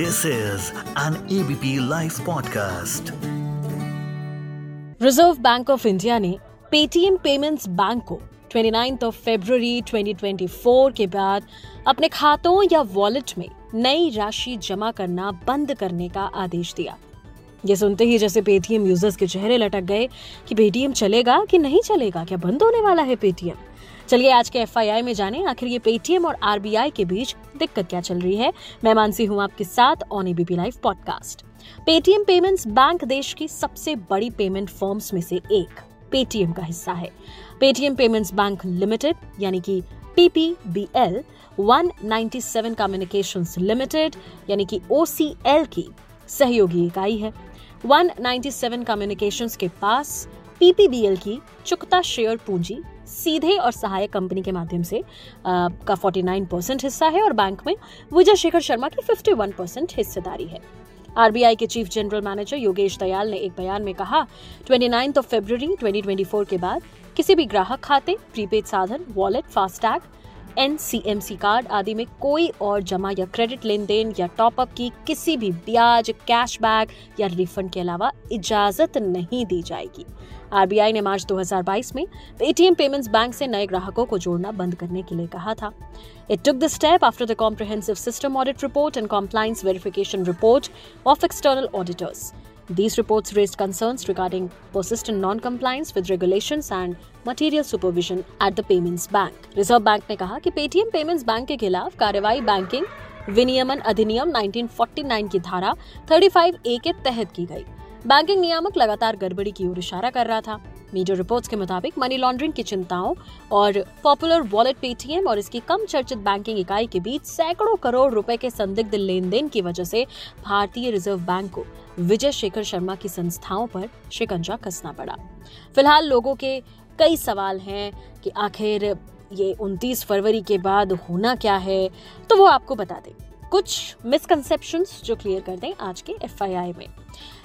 This is an ABP Life podcast. Reserve Bank of India ने Paytm payments bank को 29 of फरवरी 2024 के बाद अपने खातों या वॉलेट में नई राशि जमा करना बंद करने का आदेश दिया ये सुनते ही जैसे पेटीएम यूज़र्स के चेहरे लटक गए कि पेटीएम चलेगा कि नहीं चलेगा, क्या बंद होने वाला है पेटीएम चलिए आज के एफआईआई में जाने, आखिर ये पेटीएम और आरबीआई के बीच दिक्कत क्या चल रही है? मैं मानसी हूँ आपके साथ on ABP live podcast Paytm Payments Bank देश की सबसे बड़ी पेमेंट फर्म्स में से एक पेटीएम का हिस्सा है। पेटीएम पेमेंट्स बैंक लिमिटेड यानी कि पीपीबीएल 197 कम्युनिकेशंस लिमिटेड यानी कि ओसीएल की सहयोगी इकाई है। 197 कम्युनिकेशंस के पास पीपीबीएल की चुकता शेयर पूंजी सीधे और सहायक कंपनी के माध्यम से का 49 परसेंट हिस्सा है और बैंक में विजय शेखर शर्मा की 51 परसेंट हिस्सेदारी है। आरबीआई के chief general manager Yogesh Dayal ने एक बयान में कहा 29 ऑफ़ फेब्रवरी 2024 के बाद किसी भी ग्राहक खाते, प्रीपेड साधन, वॉलेट, फास्टैग एनसीएमसी कार्ड आदि में कोई और जमा या क्रेडिट लेन देन या टॉपअप की किसी भी ब्याज, कैशबैक या रिफंड के अलावा इजाज़त नहीं दी जाएगी। आरबीआई ने मार्च 2022 में पेटीएम पेमेंट्स बैंक से नए ग्राहकों को जोड़ना बंद करने के लिए कहा था। It took the step after the comprehensive system audit report and compliance verification report of external auditors These reports raised concerns regarding persistent non-compliance with regulations and material supervision at the Payments Bank. Reserve Bank ने कहा कि Paytm Payments Bank के खिलाफ कार्रवाई banking विनियमन अधिनियम 1949 की धारा 35 ए के तहत की गई बैंकिंग नियामक लगातार गड़बड़ी की ओर इशारा कर रहा था मीडिया रिपोर्ट्स के मुताबिक मनी लॉन्ड्रिंग की चिंताओं और पॉपुलर वॉलेट पेटीएम और इसकी कम चर्चित बैंकिंग इकाई के बीच सैकड़ों करोड़ रुपए के संदिग्ध लेन देन की वजह से भारतीय रिज़र्व बैंक को विजय शेखर शर्मा की संस्थाओं पर शिकंजा कसना पड़ा। फ़िलहाल लोगों के कई सवाल हैं कि आखिर ये 29 फरवरी के बाद होना क्या है? तो वो आपको बता दें। कुछ मिसकंसेप्शंस जो क्लियर कर दें आज के एफआईआई में।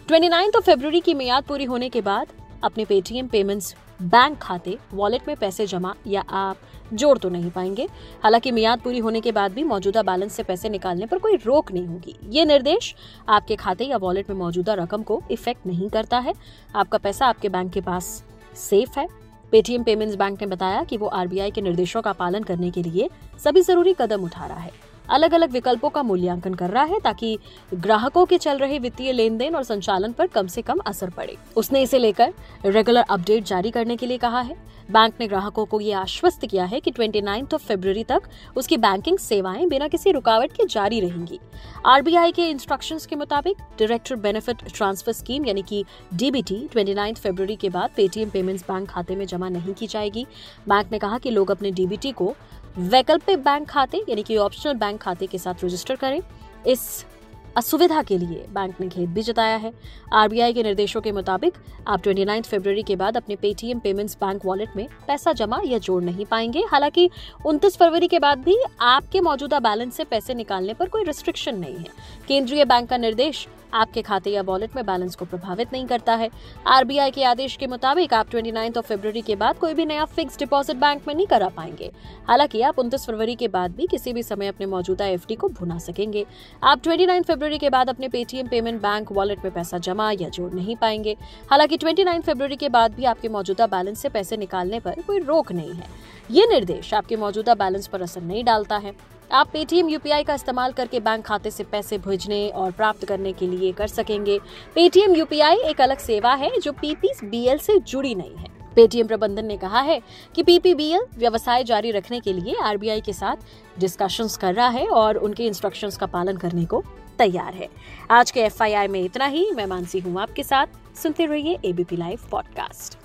29 फरवरी की मियाद पूरी होने के बाद अपने पेटीएम पेमेंट्स बैंक खाते वॉलेट में पैसे जमा या आप जोड़ तो नहीं पाएँगे। हालाँकि मियाद पूरी होने के बाद भी मौजूदा बैलेंस से पैसे निकालने पर कोई रोक नहीं होगी। ये निर्देश आपके खाते या वॉलेट में मौजूदा रकम को इफ़ेक्ट नहीं करता है। आपका पैसा आपके बैंक के पास सेफ़ है। पेटीएम पेमेंट्स बैंक ने बताया कि वो आरबीआई के निर्देशों का पालन करने के लिए सभी ज़रूरी कदम उठा रहा है। अलग अलग विकल्पों का मूल्यांकन कर रहा है ताकि ग्राहकों के चल रहे वित्तीय लेन देन और संचालन पर कम से कम असर पड़े। उसने इसे लेकर रेगुलर अपडेट जारी करने के लिए कहा है। बैंक ने ग्राहकों को ये आश्वस्त किया है कि 29 ऑफ़ फरवरी तक उसकी बैंकिंग सेवाएँ बिना किसी रुकावट के जारी रहेंगी। आरबीआई के इंस्ट्रक्शन के मुताबिक डायरेक्टर बेनिफिट ट्रांसफ़र स्कीम यानी कि डीबीटी 29 फरवरी के बाद पेटीएम पेमेंट्स बैंक खाते में जमा नहीं की जाएगी। बैंक ने कहा कि लोग अपने डीबीटी को वैकल्पिक बैंक खाते, यानी कि ऑप्शनल बैंक खाते के साथ रजिस्टर करें। इस असुविधा के लिए बैंक ने खेद भी जताया है। आरबीआई के निर्देशों के मुताबिक, आप ट्वेंटी 29 फरवरी के बाद अपने पेटीएम पेमेंट्स बैंक वॉलेट में पैसा जमा या जोड़ नहीं पाएँगे। हालाँकि 29 फरवरी के बाद भी आपके मौजूदा बैलेंस से पैसे निकालने पर कोई रिस्ट्रिक्शन नहीं है। केंद्रीय बैंक का निर्देश आपके खाते या वॉलेट में बैलेंस को प्रभावित नहीं करता है। आरबीआई के आदेश के मुताबिक आप 29 ऑफ़ फरवरी के बाद कोई भी नया फिक्स डिपॉजिट बैंक में नहीं करा पाएँगे। हालाँकि आप उनतीस फरवरी के बाद भी किसी भी समय अपने मौजूदा एफडी को भुना सकेंगे। आप 29 फरवरी के बाद अपने पेटीएम पेमेंट बैंक वॉलेट में पैसा जमा या जोड़ नहीं पाएँगे। हालाँकि 29 फरवरी के बाद भी आपके मौजूदा बैलेंस से पैसे निकालने पर कोई रोक नहीं है। ये निर्देश आपके मौजूदा बैलेंस पर असर नहीं डालता है। आप पेटीएम यूपीआई का इस्तेमाल करके बैंक खाते से पैसे भेजने और प्राप्त करने के लिए कर सकेंगे। पेटीएम यूपीआई एक अलग सेवा है जो पीपीबीएल से जुड़ी नहीं है। पेटीएम प्रबंधन ने कहा है कि पीपीबीएल व्यवसाय जारी रखने के लिए आरबीआई के साथ डिस्कशंस कर रहा है और उनके इंस्ट्रक्शंस का पालन करने को तैयार है। आज के एफआईआई में इतना ही। मैं मानसी हूँ आपके साथ। सुनते रहिए ABP live podcast